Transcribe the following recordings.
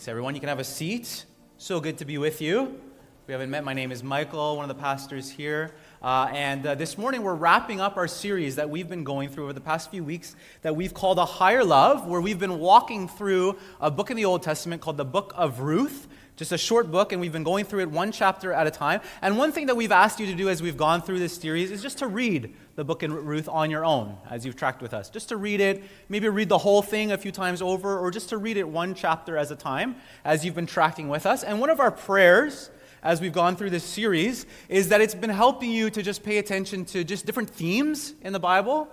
Thanks, everyone. You can have a seat. So good to be with you. If we haven't met, my name is Michael, one of the pastors here. Uh, and uh, this morning we're wrapping up our series that we've been going through over the past few weeks that we've called A Higher Love, where we've been walking through a book in the Old Testament called the Book of Ruth. Just a short book, and we've been going through it one chapter at a time. And one thing that we've asked you to do as we've gone through this series is just to read the book in Ruth on your own as you've tracked with us. Just to read it, maybe read the whole thing a few times over, or just to read it one chapter at a time as you've been tracking with us. And one of our prayers as we've gone through this series is that it's been helping you to just pay attention to just different themes in the Bible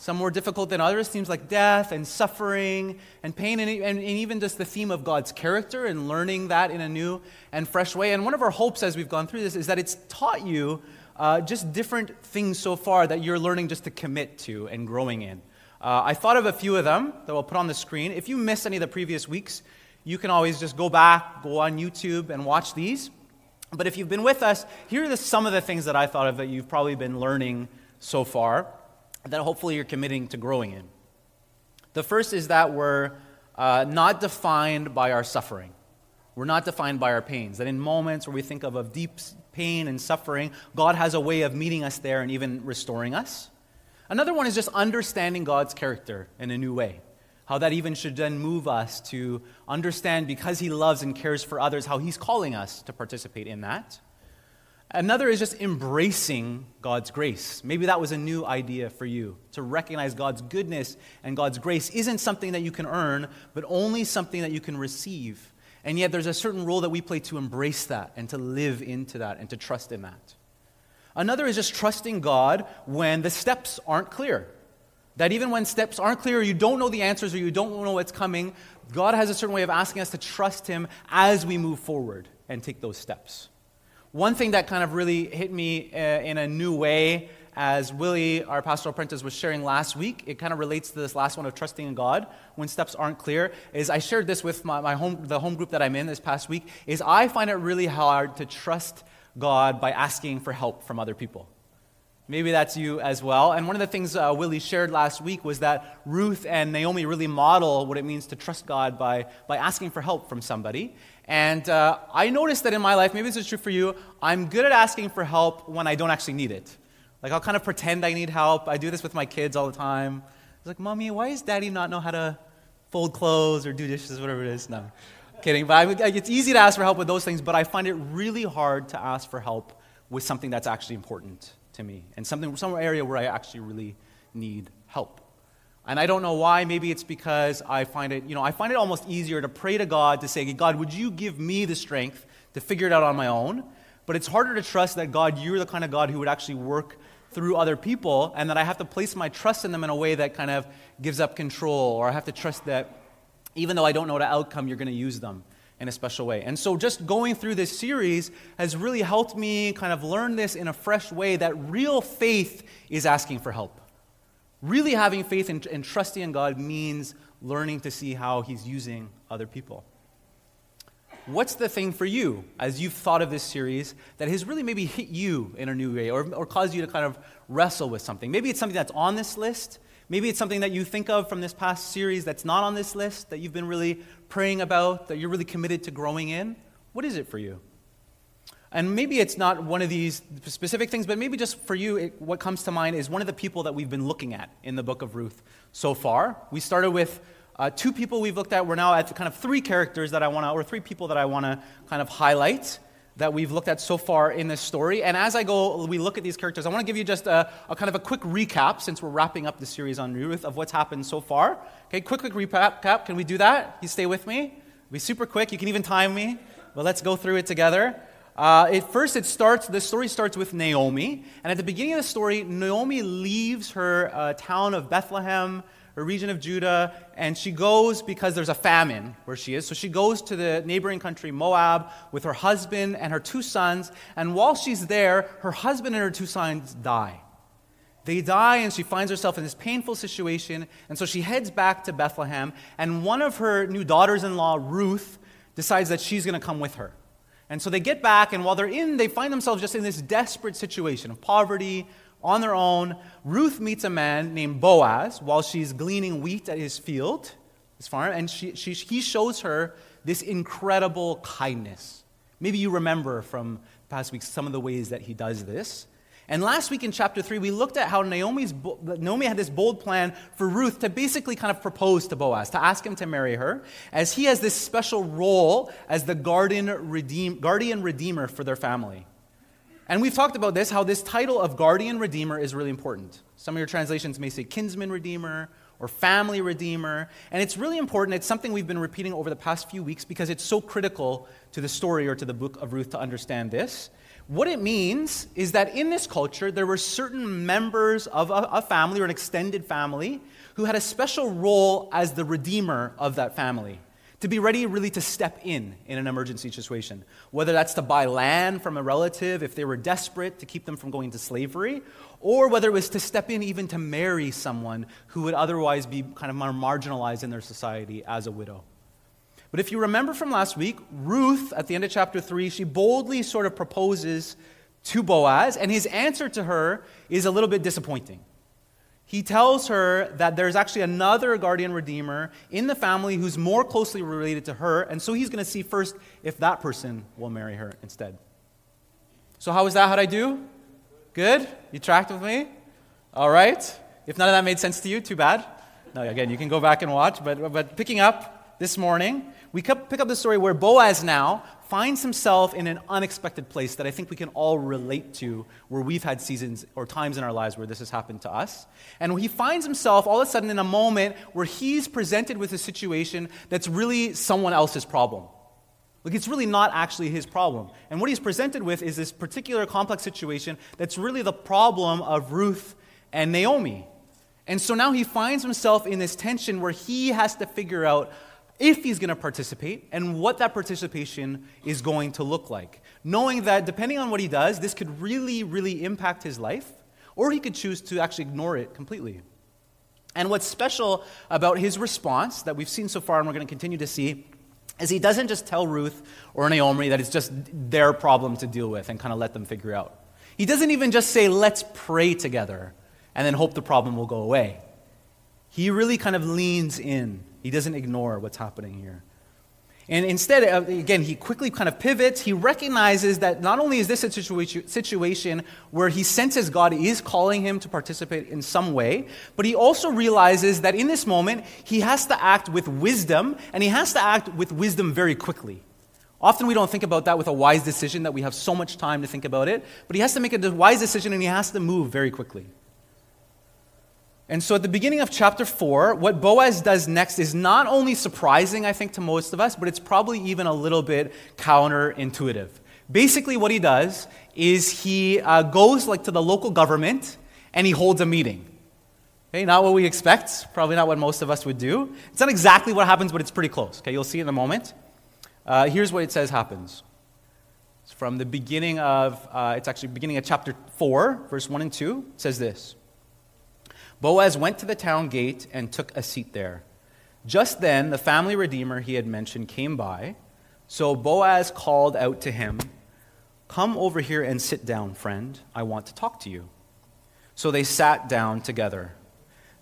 some more difficult than others, themes like death and suffering and pain, and, and, and, even just the theme of God's character and learning that in a new and fresh way. And one of our hopes as we've gone through this is that it's taught you uh, just different things so far that you're learning just to commit to and growing in. Uh, I thought of a few of them that I'll put on the screen. If you missed any of the previous weeks, you can always just go back, go on YouTube, and watch these. But if you've been with us, here are the, some of the things that I thought of that you've probably been learning so far that hopefully you're committing to growing in. The first is that we're uh, not defined by our suffering. We're not defined by our pains. That in moments where we think of, of deep pain and suffering, God has a way of meeting us there and even restoring us. Another one is just understanding God's character in a new way. How that even should then move us to understand because He loves and cares for others, how He's calling us to participate in that. Another is just embracing God's grace. Maybe that was a new idea for you. To recognize God's goodness and God's grace isn't something that you can earn, but only something that you can receive. And yet there's a certain role that we play to embrace that and to live into that and to trust in that. Another is just trusting God when the steps aren't clear. That even when steps aren't clear, you don't know the answers, or you don't know what's coming, God has a certain way of asking us to trust Him as we move forward and take those steps. One thing that kind of really hit me uh, in a new way, as Willie, our pastoral apprentice, was sharing last week, it kind of relates to this last one of trusting in God when steps aren't clear. Is I shared this with my, my home, the home group that I'm in this past week. Is I find it really hard to trust God by asking for help from other people. Maybe that's you as well. And one of the things uh, Willie shared last week was that Ruth and Naomi really model what it means to trust God by, by asking for help from somebody. And uh, I noticed that in my life, maybe this is true for you, I'm good at asking for help when I don't actually need it. Like, I'll kind of pretend I need help. I do this with my kids all the time. It's like, Mommy, why does daddy not know how to fold clothes or do dishes, whatever it is? No, kidding. But I, it's easy to ask for help with those things, but I find it really hard to ask for help with something that's actually important to me and something, some area where I actually really need help. And I don't know why. Maybe it's because I find it, you know, I find it almost easier to pray to God to say, God, would you give me the strength to figure it out on my own? But it's harder to trust that, God, you're the kind of God who would actually work through other people and that I have to place my trust in them in a way that kind of gives up control or I have to trust that even though I don't know the outcome, you're going to use them in a special way. And so just going through this series has really helped me kind of learn this in a fresh way that real faith is asking for help. Really having faith and, and trusting in God means learning to see how He's using other people. What's the thing for you as you've thought of this series that has really maybe hit you in a new way or, or caused you to kind of wrestle with something? Maybe it's something that's on this list. Maybe it's something that you think of from this past series that's not on this list that you've been really praying about, that you're really committed to growing in. What is it for you? And maybe it's not one of these specific things, but maybe just for you, it, what comes to mind is one of the people that we've been looking at in the book of Ruth so far. We started with uh, two people we've looked at. We're now at kind of three characters that I want to, or three people that I want to kind of highlight that we've looked at so far in this story. And as I go, we look at these characters, I want to give you just a, a, kind of a quick recap, since we're wrapping up the series on Ruth, of what's happened so far. Okay, quick, quick recap. Can we do that? You stay with me? Be super quick. You can even time me. But let's go through it together. Uh, it, first, it starts. The story starts with Naomi, and at the beginning of the story, Naomi leaves her uh, town of Bethlehem her region of Judah, and she goes because there's a famine where she is. So she goes to the neighboring country, Moab, with her husband and her two sons. And while she's there, her husband and her two sons die. They die, and she finds herself in this painful situation. And so she heads back to Bethlehem, and one of her new daughters in law, Ruth, decides that she's going to come with her. And so they get back, and while they're in, they find themselves just in this desperate situation of poverty, on their own, Ruth meets a man named Boaz while she's gleaning wheat at his field, his farm, and she, she, he shows her this incredible kindness. Maybe you remember from past weeks some of the ways that he does this. And last week in chapter 3, we looked at how Naomi's, Naomi had this bold plan for Ruth to basically kind of propose to Boaz, to ask him to marry her, as he has this special role as the guardian, redeem, guardian redeemer for their family. And we've talked about this, how this title of guardian redeemer is really important. Some of your translations may say kinsman redeemer or family redeemer. And it's really important. It's something we've been repeating over the past few weeks because it's so critical to the story or to the book of Ruth to understand this. What it means is that in this culture, there were certain members of a, a family or an extended family who had a special role as the redeemer of that family to be ready really to step in in an emergency situation. Whether that's to buy land from a relative if they were desperate to keep them from going to slavery, or whether it was to step in even to marry someone who would otherwise be kind of more marginalized in their society as a widow. But if you remember from last week, Ruth, at the end of chapter 3, she boldly sort of proposes to Boaz, and his answer to her is a little bit disappointing he tells her that there's actually another guardian redeemer in the family who's more closely related to her, and so he's going to see first if that person will marry her instead. So, how was that? How'd I do? Good? You tracked with me? All right. If none of that made sense to you, too bad. No, again, you can go back and watch, but, but picking up this morning, we pick up the story where Boaz now finds himself in an unexpected place that I think we can all relate to, where we've had seasons or times in our lives where this has happened to us. And he finds himself all of a sudden in a moment where he's presented with a situation that's really someone else's problem. Like, it's really not actually his problem. And what he's presented with is this particular complex situation that's really the problem of Ruth and Naomi. And so now he finds himself in this tension where he has to figure out if he's going to participate and what that participation is going to look like. Knowing that depending on what he does, this could really, really impact his life, or he could choose to actually ignore it completely. And what's special about his response that we've seen so far and we're going to continue to see is he doesn't just tell Ruth or Naomi that it's just their problem to deal with and kind of let them figure out. He doesn't even just say, let's pray together and then hope the problem will go away. He really kind of leans in he doesn't ignore what's happening here. And instead, uh, again, he quickly kind of pivots. He recognizes that not only is this a situation where he senses God is calling him to participate in some way, but he also realizes that in this moment, he has to act with wisdom, and he has to act with wisdom very quickly. Often we don't think about that with a wise decision, that we have so much time to think about it, but he has to make a wise decision and he has to move very quickly. And so at the beginning of chapter 4, what Boaz does next is not only surprising, I think, to most of us, but it's probably even a little bit counterintuitive. Basically, what he does is he uh, goes like to the local government and he holds a meeting. Okay, not what we expect, probably not what most of us would do. It's not exactly what happens, but it's pretty close. Okay, you'll see in a moment. Uh, here's what it says happens. It's from the beginning of, uh, it's actually beginning of chapter 4, verse 1 and 2. It says this. Boaz went to the town gate and took a seat there. Just then, the family redeemer he had mentioned came by. So Boaz called out to him, Come over here and sit down, friend. I want to talk to you. So they sat down together.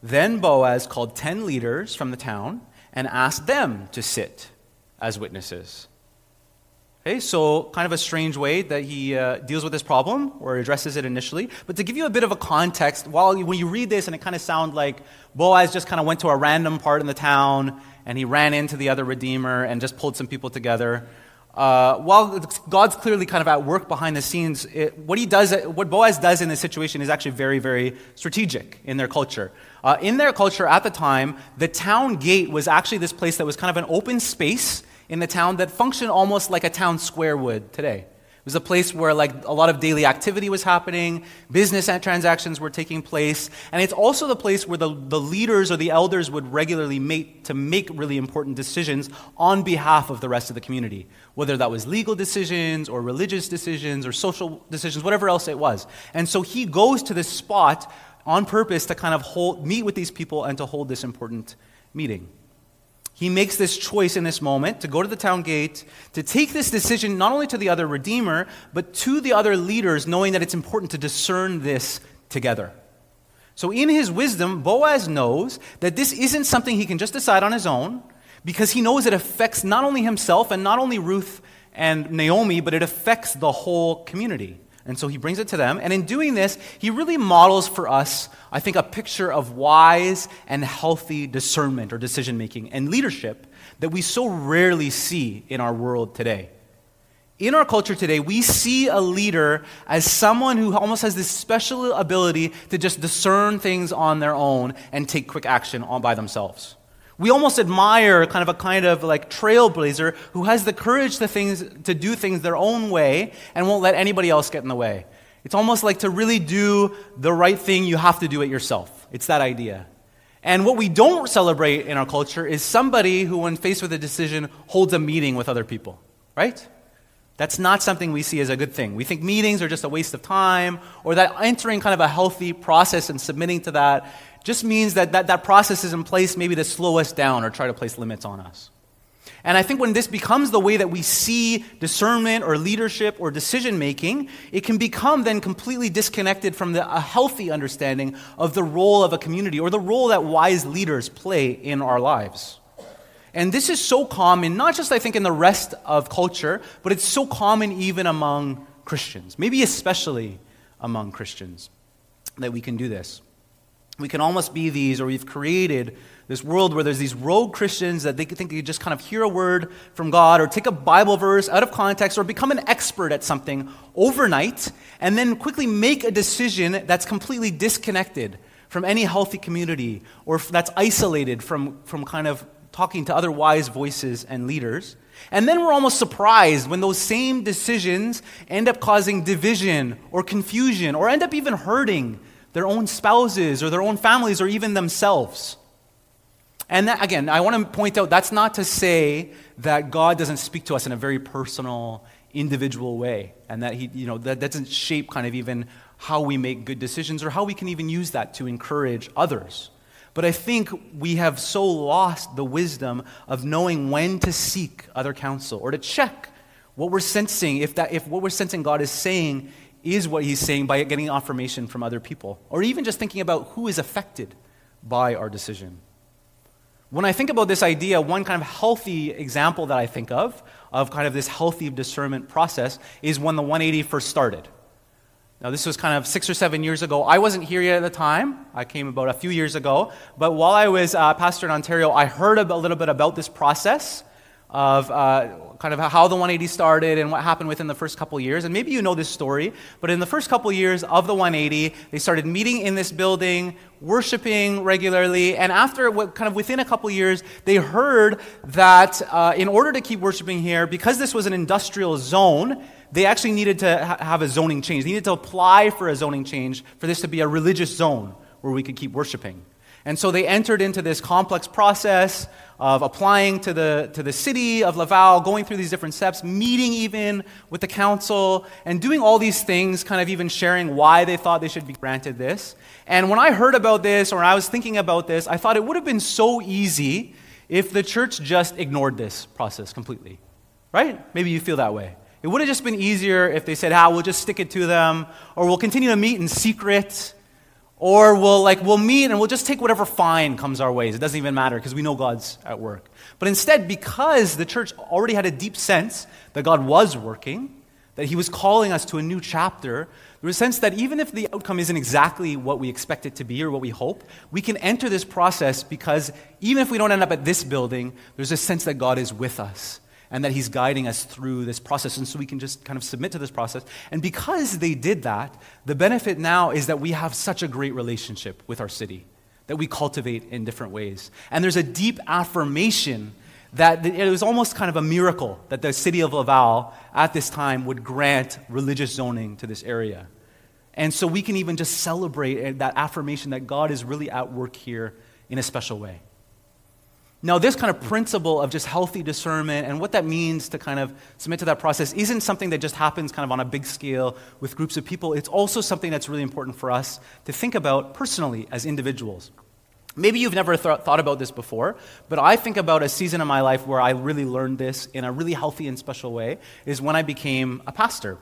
Then Boaz called ten leaders from the town and asked them to sit as witnesses. Okay, so kind of a strange way that he uh, deals with this problem or addresses it initially. But to give you a bit of a context, while when you read this and it kind of sounds like Boaz just kind of went to a random part in the town and he ran into the other redeemer and just pulled some people together. uh, while God's clearly kind of at work behind the scenes, it, what he does, what Boaz does in this situation is actually very, very strategic in their culture. Uh, in their culture at the time, the town gate was actually this place that was kind of an open space in the town that functioned almost like a town square would today It was a place where like a lot of daily activity was happening, business transactions were taking place, and it's also the place where the, the leaders or the elders would regularly meet to make really important decisions on behalf of the rest of the community, whether that was legal decisions or religious decisions or social decisions, whatever else it was. And so he goes to this spot on purpose to kind of hold, meet with these people and to hold this important meeting he makes this choice in this moment to go to the town gate, to take this decision not only to the other Redeemer, but to the other leaders, knowing that it's important to discern this together. So, in his wisdom, Boaz knows that this isn't something he can just decide on his own, because he knows it affects not only himself and not only Ruth and Naomi, but it affects the whole community. And so he brings it to them. And in doing this, he really models for us, I think, a picture of wise and healthy discernment or decision making and leadership that we so rarely see in our world today. In our culture today, we see a leader as someone who almost has this special ability to just discern things on their own and take quick action all by themselves. We almost admire kind of a kind of like trailblazer who has the courage to, things, to do things their own way and won't let anybody else get in the way. It's almost like to really do the right thing, you have to do it yourself. It's that idea. And what we don't celebrate in our culture is somebody who, when faced with a decision, holds a meeting with other people, right? That's not something we see as a good thing. We think meetings are just a waste of time, or that entering kind of a healthy process and submitting to that just means that, that that process is in place maybe to slow us down or try to place limits on us. And I think when this becomes the way that we see discernment or leadership or decision making, it can become then completely disconnected from the, a healthy understanding of the role of a community or the role that wise leaders play in our lives. And this is so common, not just I think in the rest of culture, but it's so common even among Christians, maybe especially among Christians, that we can do this we can almost be these, or we've created this world where there's these rogue Christians that they think they just kind of hear a word from God or take a Bible verse out of context or become an expert at something overnight and then quickly make a decision that's completely disconnected from any healthy community or that's isolated from, from kind of talking to other wise voices and leaders. And then we're almost surprised when those same decisions end up causing division or confusion or end up even hurting their own spouses or their own families or even themselves. And that, again, I want to point out that's not to say that God doesn't speak to us in a very personal, individual way, and that He, you know, that doesn't shape kind of even how we make good decisions or how we can even use that to encourage others. But I think we have so lost the wisdom of knowing when to seek other counsel or to check what we're sensing, if, that, if what we're sensing God is saying is what he's saying by getting affirmation from other people, or even just thinking about who is affected by our decision. When I think about this idea, one kind of healthy example that I think of, of kind of this healthy discernment process, is when the 180 first started. Now, this was kind of six or seven years ago. I wasn't here yet at the time. I came about a few years ago. But while I was uh, pastor in Ontario, I heard a little bit about this process of uh, kind of how the 180 started and what happened within the first couple years. And maybe you know this story, but in the first couple years of the 180, they started meeting in this building, worshiping regularly, and after what, kind of within a couple years, they heard that uh, in order to keep worshiping here, because this was an industrial zone, they actually needed to ha- have a zoning change. They needed to apply for a zoning change for this to be a religious zone where we could keep worshiping. And so they entered into this complex process of applying to the, to the city of Laval, going through these different steps, meeting even with the council, and doing all these things, kind of even sharing why they thought they should be granted this. And when I heard about this, or I was thinking about this, I thought it would have been so easy if the church just ignored this process completely. Right? Maybe you feel that way. It would have just been easier if they said, ah, we'll just stick it to them, or we'll continue to meet in secret or we'll like we'll meet and we'll just take whatever fine comes our ways. It doesn't even matter because we know God's at work. But instead, because the church already had a deep sense that God was working, that He was calling us to a new chapter, there was a sense that even if the outcome isn't exactly what we expect it to be or what we hope, we can enter this process because even if we don't end up at this building, there's a sense that God is with us and that He's guiding us through this process. And so we can just kind of submit to this process. And because they did that, the benefit now is that we have such a great relationship with our city that we cultivate in different ways. And there's a deep affirmation that it was almost kind of a miracle that the city of Laval at this time would grant religious zoning to this area. And so we can even just celebrate eh, that affirmation that God is really at work here in a special way. Now, this kind of principle of just healthy discernment and what that means to kind of submit to that process isn't something that just happens kind of on a big scale with groups of people. It's also something that's really important for us to think about personally as individuals. Maybe you've never th- thought about this before, but I think about a season in my life where I really learned this in a really healthy and special way is when I became a pastor.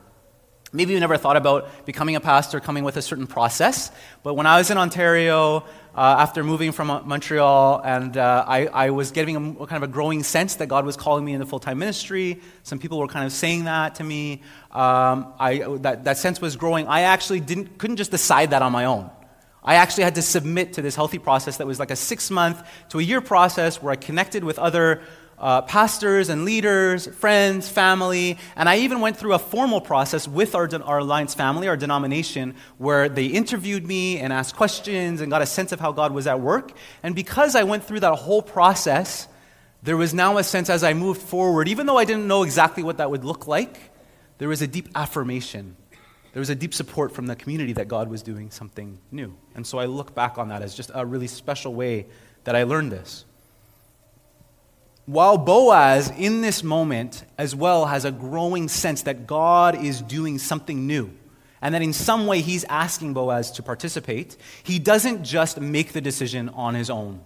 Maybe you never thought about becoming a pastor coming with a certain process, but when I was in Ontario, uh, after moving from Montreal, and uh, I, I, was getting a, kind of a growing sense that God was calling me into full time ministry. Some people were kind of saying that to me. Um, I, that, that sense was growing. I actually didn't, couldn't just decide that on my own. I actually had to submit to this healthy process that was like a six month to a year process where I connected with other uh, pastors and leaders, friends, family, and I even went through a formal process with our, our Alliance family, our denomination, where they interviewed me and asked questions and got a sense of how God was at work. And because I went through that whole process, there was now a sense as I moved forward, even though I didn't know exactly what that would look like, there was a deep affirmation there was a deep support from the community that God was doing something new. And so I look back on that as just a really special way that I learned this. While Boaz, in this moment, as well, has a growing sense that God is doing something new, and that in some way he's asking Boaz to participate, he doesn't just make the decision on his own.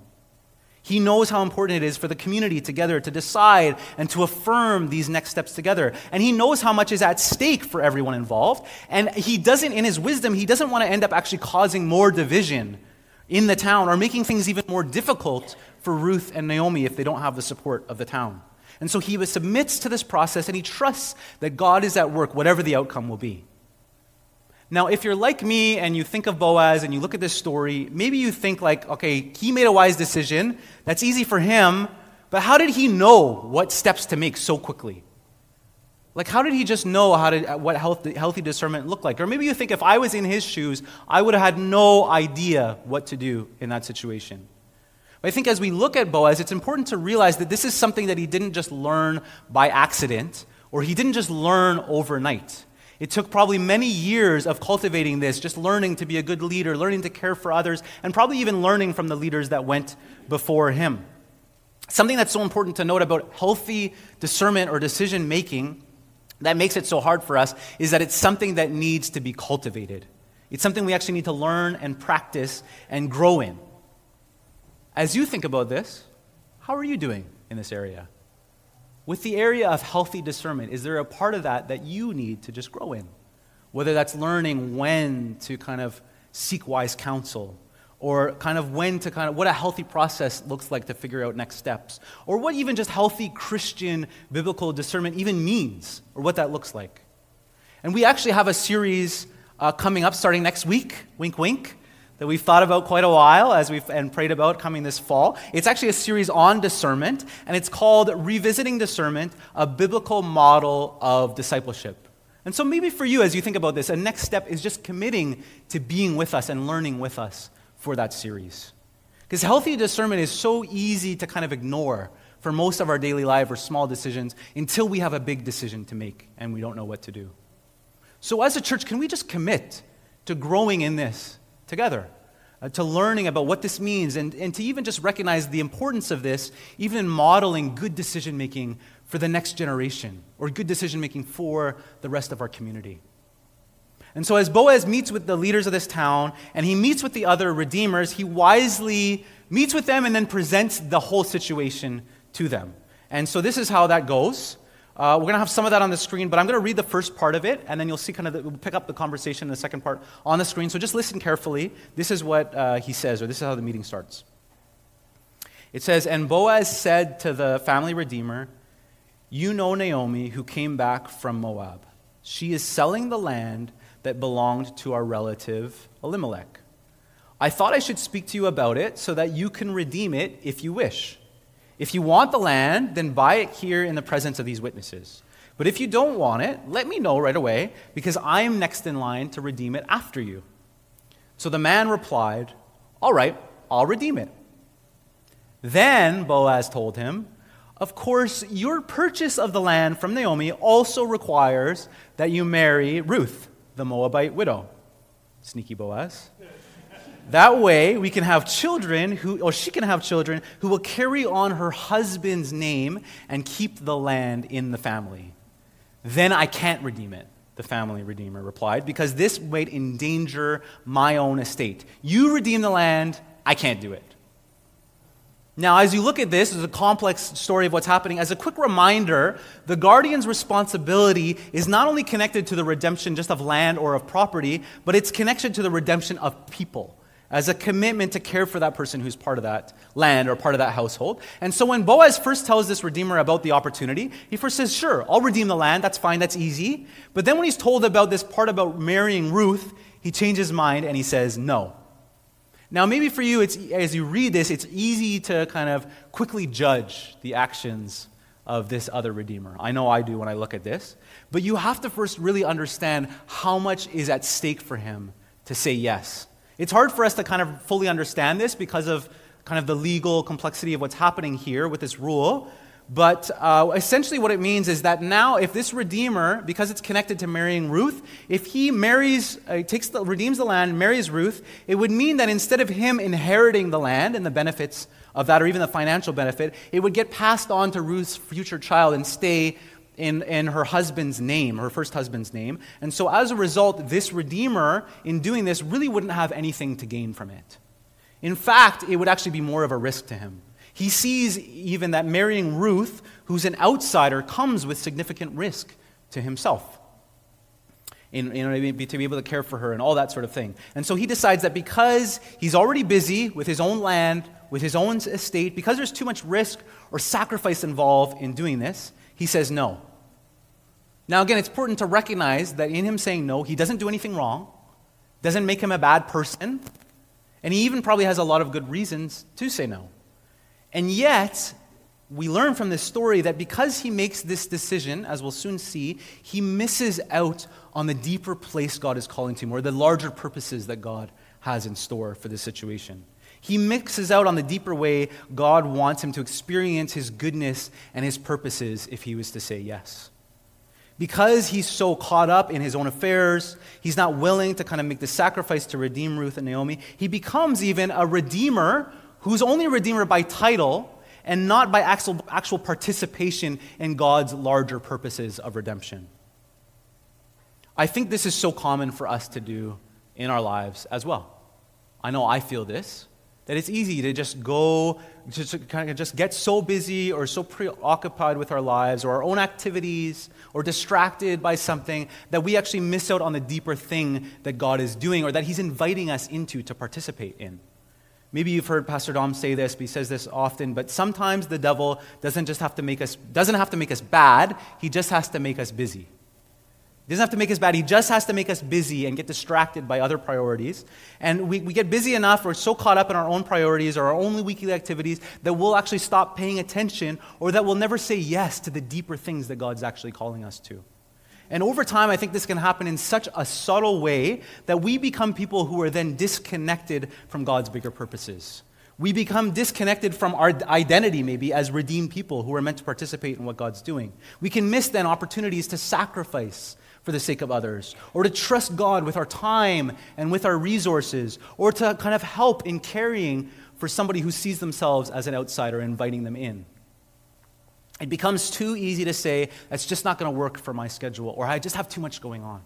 He knows how important it is for the community together to decide and to affirm these next steps together. And he knows how much is at stake for everyone involved. And he doesn't, in his wisdom, he doesn't want to end up actually causing more division in the town are making things even more difficult for Ruth and Naomi if they don't have the support of the town. And so he submits to this process and he trusts that God is at work, whatever the outcome will be. Now, if you're like me and you think of Boaz and you look at this story, maybe you think, like, okay, he made a wise decision. That's easy for him. But how did he know what steps to make so quickly? Like, how did he just know how to, uh, what healthy, healthy discernment looked like? Or maybe you think if I was in his shoes, I would have had no idea what to do in that situation. But I think as we look at Boaz, it's important to realize that this is something that he didn't just learn by accident, or he didn't just learn overnight. It took probably many years of cultivating this, just learning to be a good leader, learning to care for others, and probably even learning from the leaders that went before him. Something that's so important to note about healthy discernment or decision making that makes it so hard for us is that it's something that needs to be cultivated. It's something we actually need to learn and practice and grow in. As you think about this, how are you doing in this area? With the area of healthy discernment, is there a part of that that you need to just grow in? Whether that's learning when to kind of seek wise counsel, or kind of when to kind of what a healthy process looks like to figure out next steps, or what even just healthy Christian biblical discernment even means, or what that looks like. And we actually have a series uh, coming up starting next week, wink, wink, that we've thought about quite a while as we've and prayed about coming this fall. It's actually a series on discernment, and it's called Revisiting Discernment, a biblical model of discipleship. And so maybe for you, as you think about this, a next step is just committing to being with us and learning with us for that series. Because healthy discernment is so easy to kind of ignore for most of our daily life or small decisions until we have a big decision to make and we don't know what to do. So, as a church, can we just commit to growing in this together, uh, to learning about what this means, and, and to even just recognize the importance of this, even in modeling good decision making for the next generation or good decision making for the rest of our community. And so, as Boaz meets with the leaders of this town and he meets with the other redeemers, he wisely meets with them and then presents the whole situation to them. And so, this is how that goes. Uh, we're going to have some of that on the screen, but I'm going to read the first part of it, and then you'll see kind of the, we'll pick up the conversation in the second part on the screen. So just listen carefully. This is what uh, he says, or this is how the meeting starts. It says, And Boaz said to the family redeemer, You know Naomi, who came back from Moab. She is selling the land that belonged to our relative Elimelech. I thought I should speak to you about it so that you can redeem it if you wish. If you want the land, then buy it here in the presence of these witnesses. But if you don't want it, let me know right away, because I am next in line to redeem it after you. So the man replied, All right, I'll redeem it. Then Boaz told him, Of course, your purchase of the land from Naomi also requires that you marry Ruth, the Moabite widow. Sneaky Boaz. That way, we can have children who, or she can have children who will carry on her husband's name and keep the land in the family. Then I can't redeem it, the family redeemer replied, because this might endanger my own estate. You redeem the land, I can't do it. Now, as you look at this, it's a complex story of what's happening. As a quick reminder, the guardian's responsibility is not only connected to the redemption just of land or of property, but it's connected to the redemption of people as a commitment to care for that person who's part of that land or part of that household. And so when Boaz first tells this redeemer about the opportunity, he first says, Sure, I'll redeem the land. That's fine. That's easy. But then when he's told about this part about marrying Ruth, he changes his mind and he says, No. Now, maybe for you, it's, as you read this, it's easy to kind of quickly judge the actions of this other redeemer. I know I do when I look at this. But you have to first really understand how much is at stake for him to say yes. It's hard for us to kind of fully understand this because of kind of the legal complexity of what's happening here with this rule. But uh, essentially, what it means is that now, if this redeemer, because it's connected to marrying Ruth, if he marries, uh, takes the, redeems the land, marries Ruth, it would mean that instead of him inheriting the land and the benefits of that, or even the financial benefit, it would get passed on to Ruth's future child and stay in, in her husband's name, her first husband's name. And so as a result, this Redeemer, in doing this, really wouldn't have anything to gain from it. In fact, it would actually be more of a risk to him. He sees even that marrying Ruth, who's an outsider, comes with significant risk to himself. In, in, to be able to care for her and all that sort of thing. And so he decides that because he's already busy with his own land, with his own estate, because there's too much risk or sacrifice involved in doing this, he says no. Now, again, it's important to recognize that in him saying no, he doesn't do anything wrong, doesn't make him a bad person, and he even probably has a lot of good reasons to say no. And yet, we learn from this story that because he makes this decision, as we'll soon see, he misses out on the deeper place God is calling to him, or the larger purposes that God has in store for this situation. He mixes out on the deeper way God wants him to experience his goodness and his purposes if he was to say yes because he's so caught up in his own affairs, he's not willing to kind of make the sacrifice to redeem Ruth and Naomi. He becomes even a redeemer who's only a redeemer by title and not by actual, actual participation in God's larger purposes of redemption. I think this is so common for us to do in our lives as well. I know I feel this that it's easy to just go, to kind of just get so busy or so preoccupied with our lives or our own activities or distracted by something that we actually miss out on the deeper thing that God is doing or that He's inviting us into to participate in. Maybe you've heard Pastor Dom say this, but he says this often, but sometimes the devil doesn't just have to make us doesn't have to make us bad, he just has to make us busy. He doesn't have to make us bad. He just has to make us busy and get distracted by other priorities. And we, we get busy enough, we're so caught up in our own priorities or our own weekly activities that we'll actually stop paying attention or that we'll never say yes to the deeper things that God's actually calling us to. And over time, I think this can happen in such a subtle way that we become people who are then disconnected from God's bigger purposes. We become disconnected from our identity, maybe, as redeemed people who are meant to participate in what God's doing. We can miss then opportunities to sacrifice for the sake of others, or to trust God with our time and with our resources, or to kind of help in caring for somebody who sees themselves as an outsider, inviting them in. It becomes too easy to say, that's just not going to work for my schedule, or I just have too much going on.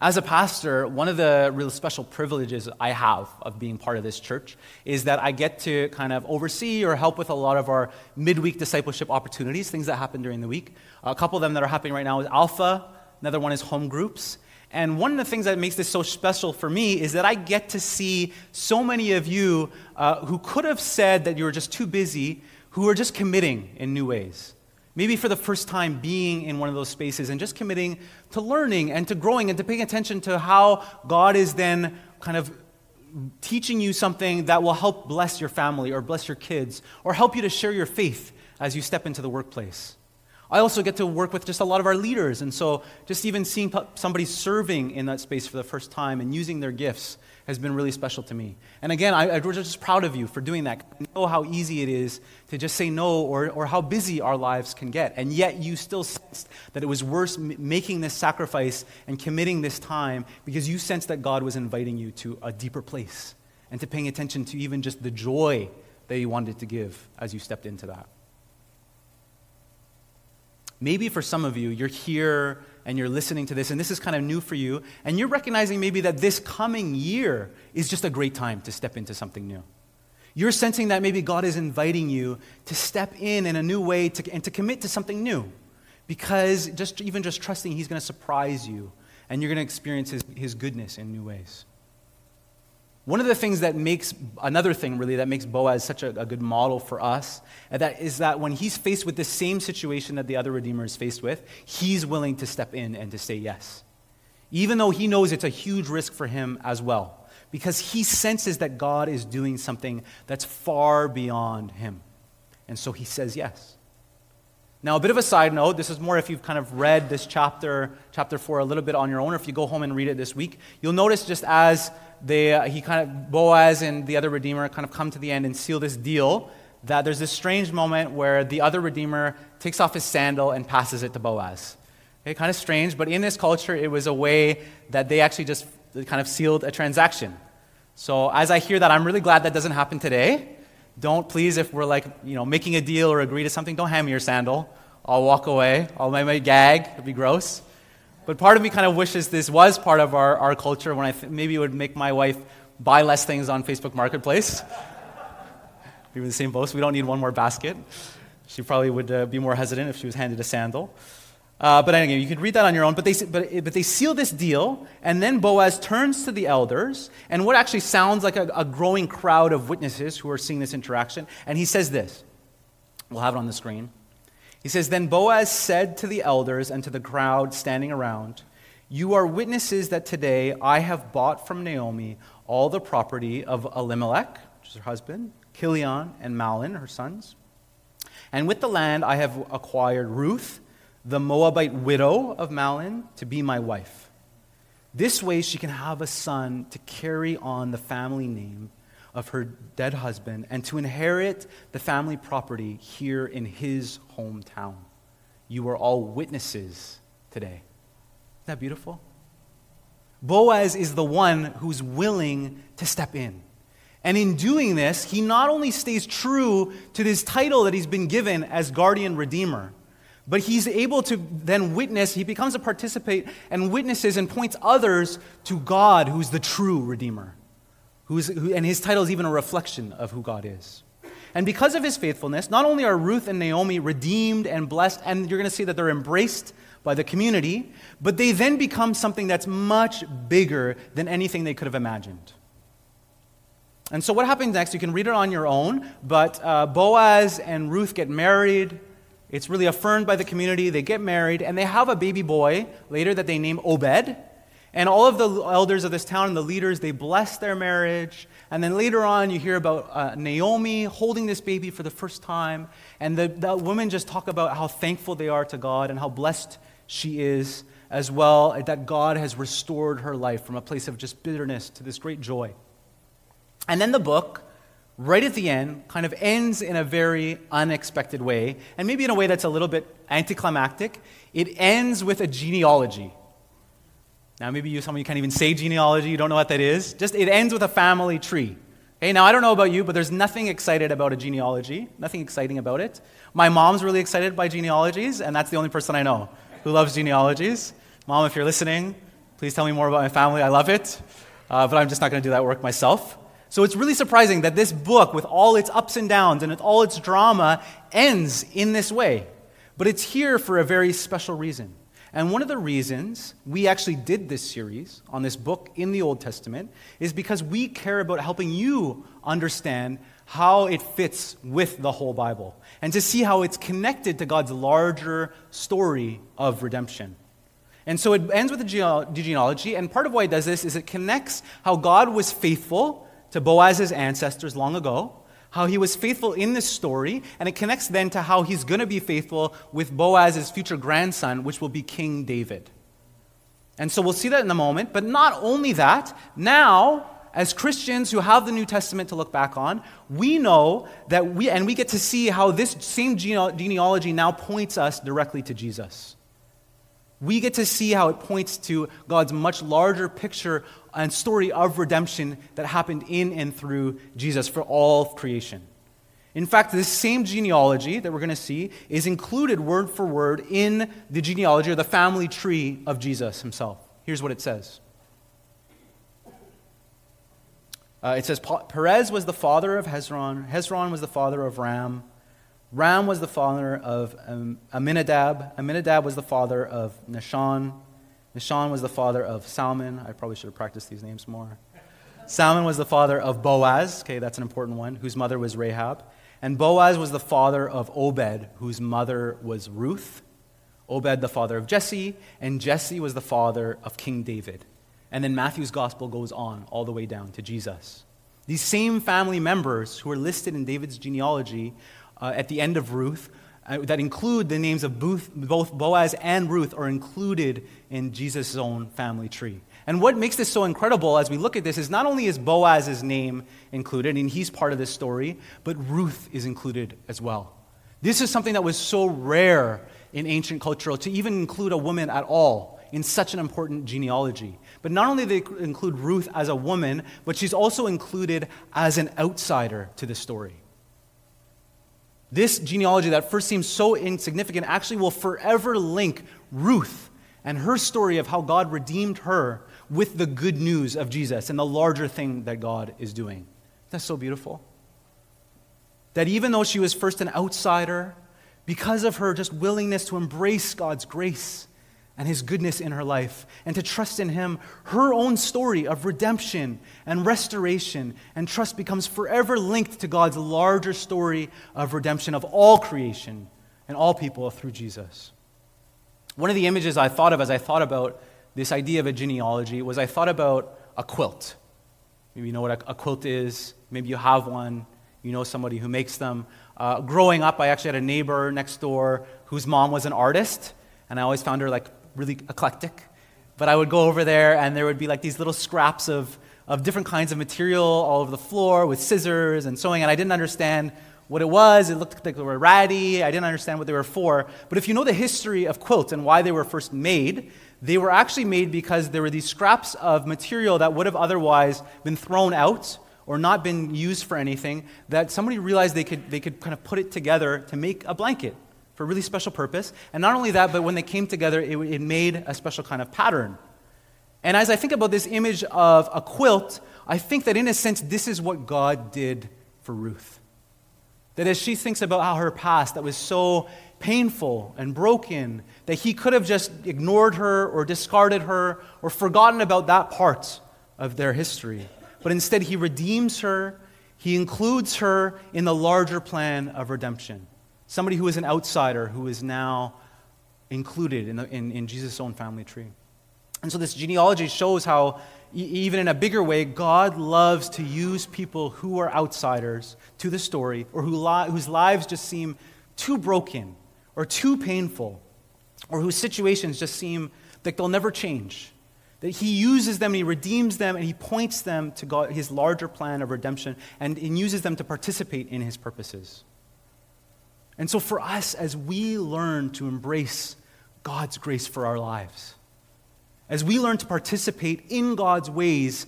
As a pastor, one of the real special privileges I have of being part of this church is that I get to kind of oversee or help with a lot of our midweek discipleship opportunities, things that happen during the week. A couple of them that are happening right now is Alpha, another one is home groups. And one of the things that makes this so special for me is that I get to see so many of you uh, who could have said that you were just too busy, who are just committing in new ways maybe for the first time being in one of those spaces and just committing to learning and to growing and to paying attention to how God is then kind of teaching you something that will help bless your family or bless your kids or help you to share your faith as you step into the workplace. I also get to work with just a lot of our leaders, and so just even seeing somebody serving in that space for the first time and using their gifts has been really special to me. And again, I, I'm just proud of you for doing that. I know how easy it is to just say no or, or how busy our lives can get. And yet you still sensed that it was worth making this sacrifice and committing this time because you sensed that God was inviting you to a deeper place and to paying attention to even just the joy that He wanted to give as you stepped into that. Maybe for some of you, you're here and you're listening to this, and this is kind of new for you, and you're recognizing maybe that this coming year is just a great time to step into something new. You're sensing that maybe God is inviting you to step in in a new way to, and to commit to something new. Because just, even just trusting He's going to surprise you, and you're going to experience his, his goodness in new ways. One of the things that makes, another thing really, that makes Boaz such a, a, good model for us and that is that when he's faced with the same situation that the other Redeemer is faced with, he's willing to step in and to say yes. Even though he knows it's a huge risk for him as well, because he senses that God is doing something that's far beyond him. And so he says yes. Now, a bit of a side note this is more if you've kind of read this chapter, chapter 4, a little bit on your own, or if you go home and read it this week, you'll notice just as they, uh, he kind of, Boaz and the other Redeemer kind of come to the end and seal this deal. That there's this strange moment where the other Redeemer takes off his sandal and passes it to Boaz. Okay, kind of strange, but in this culture, it was a way that they actually just kind of sealed a transaction. So as I hear that, I'm really glad that doesn't happen today. Don't please, if we're like, you know, making a deal or agree to something, don't hand me your sandal. I'll walk away. I'll make maybe gag. It'd be gross. But part of me kind of wishes this was part of our, our culture when I th- maybe it would make my wife buy less things on Facebook Marketplace. we were the same boat, we don't need one more basket. She probably would uh, be more hesitant if she was handed a sandal. Uh, but anyway, you could read that on your own. But they, but, but they seal this deal, and then Boaz turns to the elders, and what actually sounds like a, a growing crowd of witnesses who are seeing this interaction, and he says this. We'll have it on the screen. He says, Then Boaz said to the elders and to the crowd standing around, You are witnesses that today I have bought from Naomi all the property of Elimelech, which is her husband, Kilion and Mahlon, her sons. And with the land I have acquired Ruth, the Moabite widow of Mahlon, to be my wife. This way she can have a son to carry on the family name of her dead husband and to inherit the family property here in his hometown. You are all witnesses today. Isn't that beautiful? Boaz is the one who's willing to step in. And in doing this, he not only stays true to this title that he's been given as guardian redeemer, but he's able to then witness, he becomes a participant and witnesses and points others to God, who's the true redeemer who's, who, and his title is even a reflection of who God is. And because of his faithfulness, not only are Ruth and Naomi redeemed and blessed, and you're going to see that they're embraced by the community, but they then become something that's much bigger than anything they could have imagined. And so, what happens next? You can read it on your own, but uh, Boaz and Ruth get married. It's really affirmed by the community. They get married, and they have a baby boy later that they name Obed. And all of the elders of this town and the leaders, they bless their marriage. And then later on, you hear about uh, Naomi holding this baby for the first time. And the, the women just talk about how thankful they are to God and how blessed she is as well, that God has restored her life from a place of just bitterness to this great joy. And then the book, right at the end, kind of ends in a very unexpected way, and maybe in a way that's a little bit anticlimactic. It ends with a genealogy. Now, maybe you, some of you can't even say genealogy, you don't know what that is. Just it ends with a family tree. Okay, now I don't know about you, but there's nothing excited about a genealogy, nothing exciting about it. My mom's really excited by genealogies, and that's the only person I know who loves genealogies. Mom, if you're listening, please tell me more about my family. I love it, uh, but I'm just not going to do that work myself. So it's really surprising that this book, with all its ups and downs and all its drama, ends in this way. But it's here for a very special reason. And one of the reasons we actually did this series on this book in the Old Testament is because we care about helping you understand how it fits with the whole Bible and to see how it's connected to God's larger story of redemption. And so it ends with the genealogy, and part of why it does this is it connects how God was faithful to Boaz's ancestors long ago, how he was faithful in this story, and it connects then to how he's going to be faithful with Boaz's future grandson, which will be King David. And so we'll see that in a moment. But not only that, now, as Christians who have the New Testament to look back on, we know that we, and we get to see how this same genealogy now points us directly to Jesus. We get to see how it points to God's much larger picture and story of redemption that happened in and through Jesus for all of creation. In fact, this same genealogy that we're going to see is included word for word in the genealogy or the family tree of Jesus himself. Here's what it says uh, It says, Perez was the father of Hezron, Hezron was the father of Ram. Ram was the father of um, Amminadab. Amminadab was the father of Nahshon. Nahshon was the father of Salmon. I probably should have practiced these names more. Salmon was the father of Boaz. Okay, that's an important one, whose mother was Rahab. And Boaz was the father of Obed, whose mother was Ruth. Obed, the father of Jesse. And Jesse was the father of King David. And then Matthew's gospel goes on all the way down to Jesus. These same family members who are listed in David's genealogy uh, at the end of Ruth uh, that include the names of both, both Boaz and Ruth are included in Jesus' own family tree. And what makes this so incredible as we look at this is not only is Boaz's name included, and he's part of this story, but Ruth is included as well. This is something that was so rare in ancient culture to even include a woman at all in such an important genealogy. But not only they include Ruth as a woman, but she's also included as an outsider to the story. This genealogy that first seems so insignificant actually will forever link Ruth and her story of how God redeemed her with the good news of Jesus and the larger thing that God is doing. That's so beautiful. That even though she was first an outsider, because of her just willingness to embrace God's grace, and his goodness in her life and to trust in him, her own story of redemption and restoration and trust becomes forever linked to God's larger story of redemption of all creation and all people through Jesus. One of the images I thought of as I thought about this idea of a genealogy was I thought about a quilt. Maybe you know what a, quilt is, maybe you have one, you know somebody who makes them. Uh, growing up, I actually had a neighbor next door whose mom was an artist, and I always found her like really eclectic. But I would go over there, and there would be like these little scraps of, of different kinds of material all over the floor with scissors and sewing, and I didn't understand what it was. It looked like they were ratty. I didn't understand what they were for. But if you know the history of quilts and why they were first made, they were actually made because there were these scraps of material that would have otherwise been thrown out or not been used for anything that somebody realized they could, they could kind of put it together to make a blanket for a really special purpose. And not only that, but when they came together, it, it made a special kind of pattern. And as I think about this image of a quilt, I think that in a sense, this is what God did for Ruth. That as she thinks about how her past that was so painful and broken, that he could have just ignored her or discarded her or forgotten about that part of their history. But instead, he redeems her, he includes her in the larger plan of redemption somebody who is an outsider who is now included in, the, in, in Jesus' own family tree. And so this genealogy shows how, e- even in a bigger way, God loves to use people who are outsiders to the story or who li- whose lives just seem too broken or too painful or whose situations just seem like they'll never change. That he uses them and he redeems them and he points them to God, his larger plan of redemption and, and uses them to participate in his purposes. And so, for us, as we learn to embrace God's grace for our lives, as we learn to participate in God's ways,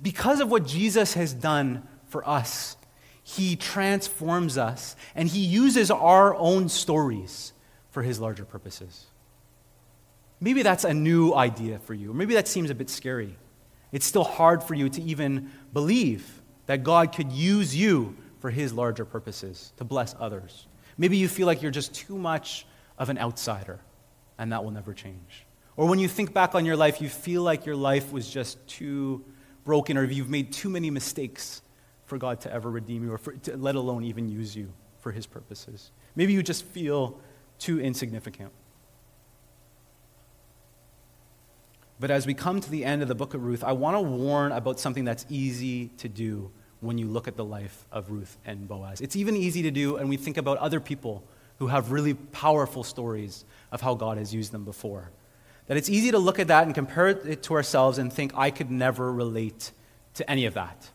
because of what Jesus has done for us, He transforms us and He uses our own stories for His larger purposes. Maybe that's a new idea for you, maybe that seems a bit scary. It's still hard for you to even believe that God could use you for His larger purposes to bless others. Maybe you feel like you're just too much of an outsider, and that will never change. Or when you think back on your life, you feel like your life was just too broken, or you've made too many mistakes for God to ever redeem you, or for, to, let alone even use you for His purposes. Maybe you just feel too insignificant. But as we come to the end of the book of Ruth, I want to warn about something that's easy to do when you look at the life of Ruth and Boaz. It's even easy to do, and we think about other people who have really powerful stories of how God has used them before. That it's easy to look at that and compare it to ourselves and think, I could never relate to any of that.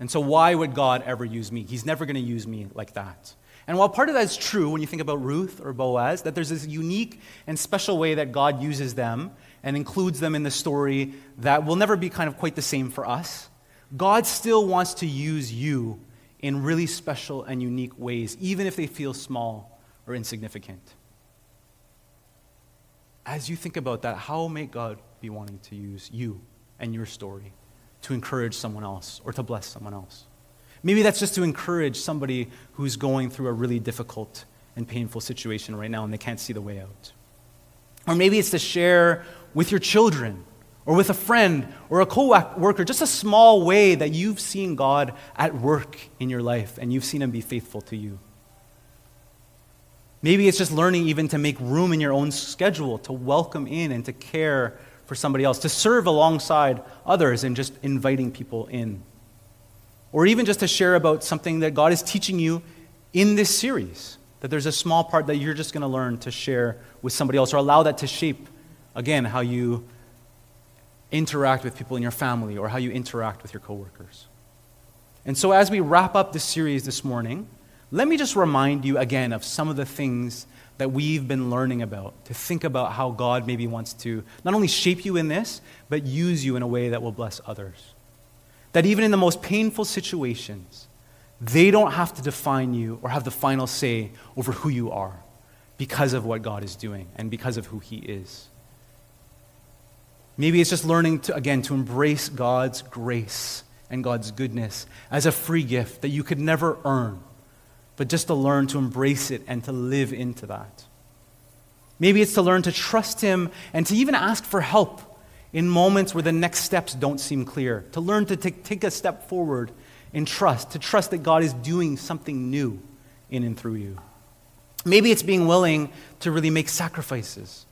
And so, why would God ever use me? He's never going to use me like that. And while part of that is true when you think about Ruth or Boaz, that there's this unique and special way that God uses them and includes them in the story that will never be kind of quite the same for us, God still wants to use you in really special and unique ways, even if they feel small or insignificant. As you think about that, how may God be wanting to use you and your story to encourage someone else or to bless someone else? Maybe that's just to encourage somebody who's going through a really difficult and painful situation right now and they can't see the way out. Or maybe it's to share with your children or with a friend or a co worker, just a small way that you've seen God at work in your life and you've seen Him be faithful to you. Maybe it's just learning even to make room in your own schedule, to welcome in and to care for somebody else, to serve alongside others and just inviting people in. Or even just to share about something that God is teaching you in this series, that there's a small part that you're just going to learn to share with somebody else, or allow that to shape, again, how you interact with people in your family or how you interact with your coworkers. And so, as we wrap up this series this morning, let me just remind you again of some of the things that we've been learning about, to think about how God maybe wants to not only shape you in this, but use you in a way that will bless others. That even in the most painful situations, they don't have to define you or have the final say over who you are because of what God is doing and because of who He is. Maybe it's just learning to, again, to embrace God's grace and God's goodness as a free gift that you could never earn, but just to learn to embrace it and to live into that. Maybe it's to learn to trust Him and to even ask for help in moments where the next steps don't seem clear, to learn to take, take a step forward in trust, to trust that God is doing something new in and through you. Maybe it's being willing to really make sacrifices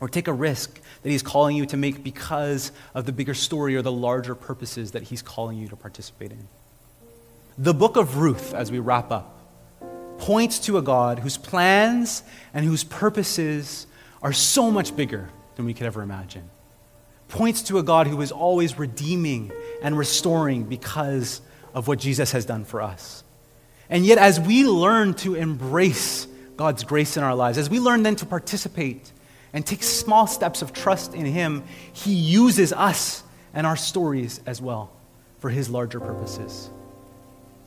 or take a risk that He's calling you to make because of the bigger story or the larger purposes that He's calling you to participate in. The book of Ruth, as we wrap up, points to a God whose plans and whose purposes are so much bigger than we could ever imagine. Points to a God who is always redeeming and restoring because of what Jesus has done for us. And yet, as we learn to embrace God's grace in our lives, as we learn then to participate and take small steps of trust in Him, He uses us and our stories as well for His larger purposes.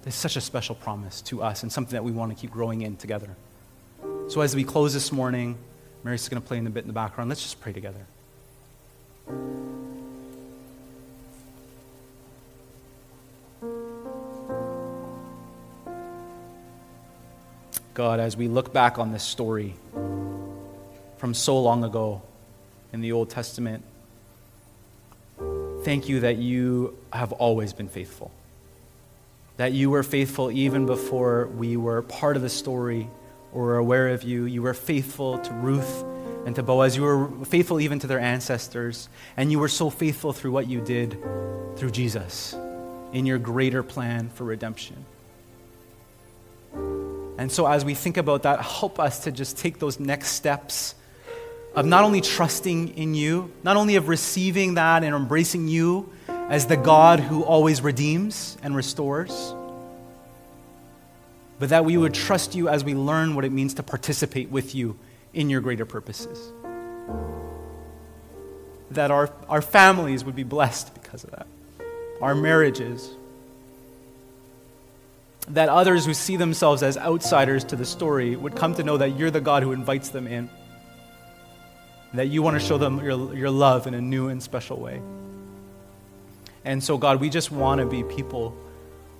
It's such a special promise to us and something that we want to keep growing in together. So, as we close this morning, Mary's going to play in the bit in the background. Let's just pray together. God, as we look back on this story, from so long ago in the Old Testament. Thank you that you have always been faithful. That you were faithful even before we were part of the story or were aware of you. You were faithful to Ruth and to Boaz. You were faithful even to their ancestors. And you were so faithful through what you did through Jesus in your greater plan for redemption. And so, as we think about that, help us to just take those next steps of not only trusting in you, not only of receiving that and embracing you as the God who always redeems and restores, but that we would trust you as we learn what it means to participate with you in your greater purposes. That our, our families would be blessed because of that, our marriages. That others who see themselves as outsiders to the story would come to know that you're the God who invites them in that you want to show them your, your love in a new and special way. And so, God, we just want to be people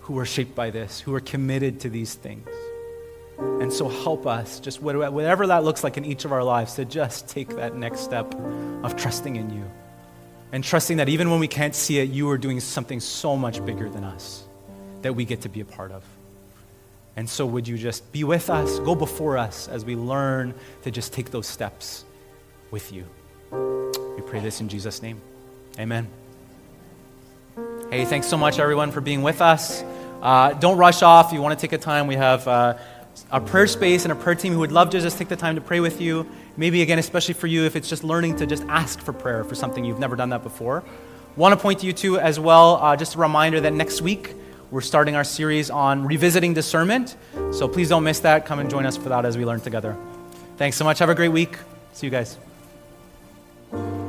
who are shaped by this, who are committed to these things. And so, help us, just whatever that looks like in each of our lives, to just take that next step of trusting in you. And trusting that even when we can't see it, you are doing something so much bigger than us that we get to be a part of. And so, would you just be with us, go before us as we learn to just take those steps with you. We pray this in Jesus' name. Amen. Hey, thanks so much, everyone, for being with us. Uh, don't rush off. If you want to take a time, we have uh, a prayer space and a prayer team who would love to just take the time to pray with you. Maybe, again, especially for you, if it's just learning to just ask for prayer for something you've never done that before. Want to point to you, too, as well, uh, just a reminder that next week we're starting our series on revisiting discernment. So please don't miss that. Come and join us for that as we learn together. Thanks so much. Have a great week. See you guys oh